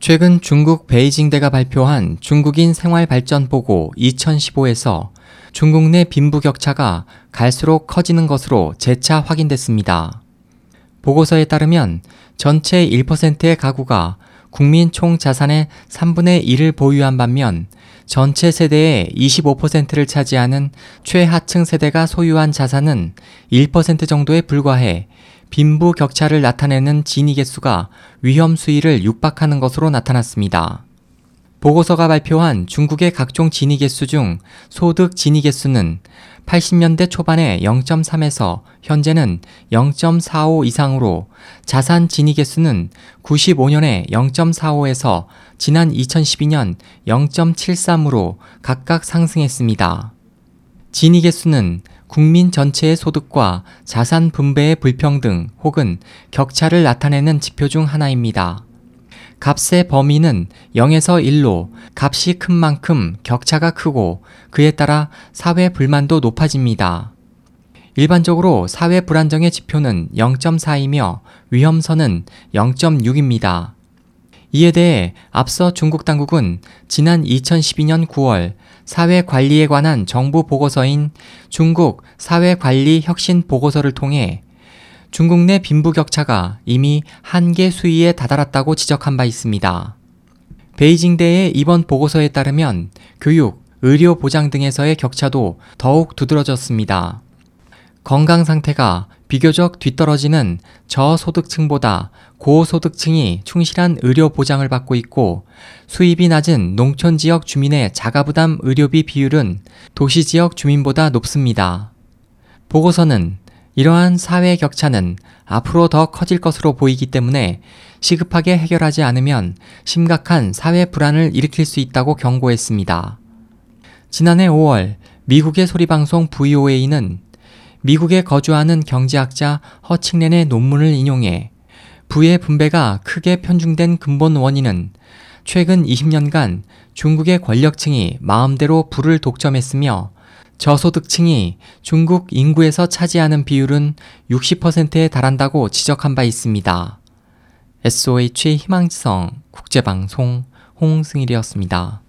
최근 중국 베이징대가 발표한 중국인 생활발전보고 2015에서 중국 내 빈부격차가 갈수록 커지는 것으로 재차 확인됐습니다. 보고서에 따르면 전체 1%의 가구가 국민 총 자산의 3분의 1을 보유한 반면 전체 세대의 25%를 차지하는 최하층 세대가 소유한 자산은 1% 정도에 불과해 빈부 격차를 나타내는 진위 개수가 위험 수위를 육박하는 것으로 나타났습니다. 보고서가 발표한 중국의 각종 진위 개수 중 소득 진위 개수는 80년대 초반에 0.3에서 현재는 0.45 이상으로 자산 진위 개수는 95년에 0.45에서 지난 2012년 0.73으로 각각 상승했습니다. 진위 개수는 국민 전체의 소득과 자산 분배의 불평등 혹은 격차를 나타내는 지표 중 하나입니다. 값의 범위는 0에서 1로 값이 큰 만큼 격차가 크고 그에 따라 사회 불만도 높아집니다. 일반적으로 사회 불안정의 지표는 0.4이며 위험선은 0.6입니다. 이에 대해 앞서 중국 당국은 지난 2012년 9월 사회 관리에 관한 정부 보고서인 중국 사회 관리 혁신 보고서를 통해 중국 내 빈부격차가 이미 한계 수위에 다다랐다고 지적한 바 있습니다. 베이징대의 이번 보고서에 따르면 교육, 의료 보장 등에서의 격차도 더욱 두드러졌습니다. 건강 상태가 비교적 뒤떨어지는 저소득층보다 고소득층이 충실한 의료 보장을 받고 있고 수입이 낮은 농촌 지역 주민의 자가부담 의료비 비율은 도시 지역 주민보다 높습니다. 보고서는 이러한 사회 격차는 앞으로 더 커질 것으로 보이기 때문에 시급하게 해결하지 않으면 심각한 사회 불안을 일으킬 수 있다고 경고했습니다. 지난해 5월 미국의 소리방송 VOA는 미국에 거주하는 경제학자 허칭렌의 논문을 인용해 부의 분배가 크게 편중된 근본 원인은 최근 20년간 중국의 권력층이 마음대로 부를 독점했으며 저소득층이 중국 인구에서 차지하는 비율은 60%에 달한다고 지적한 바 있습니다. SOH 희망지성 국제방송 홍승일이었습니다.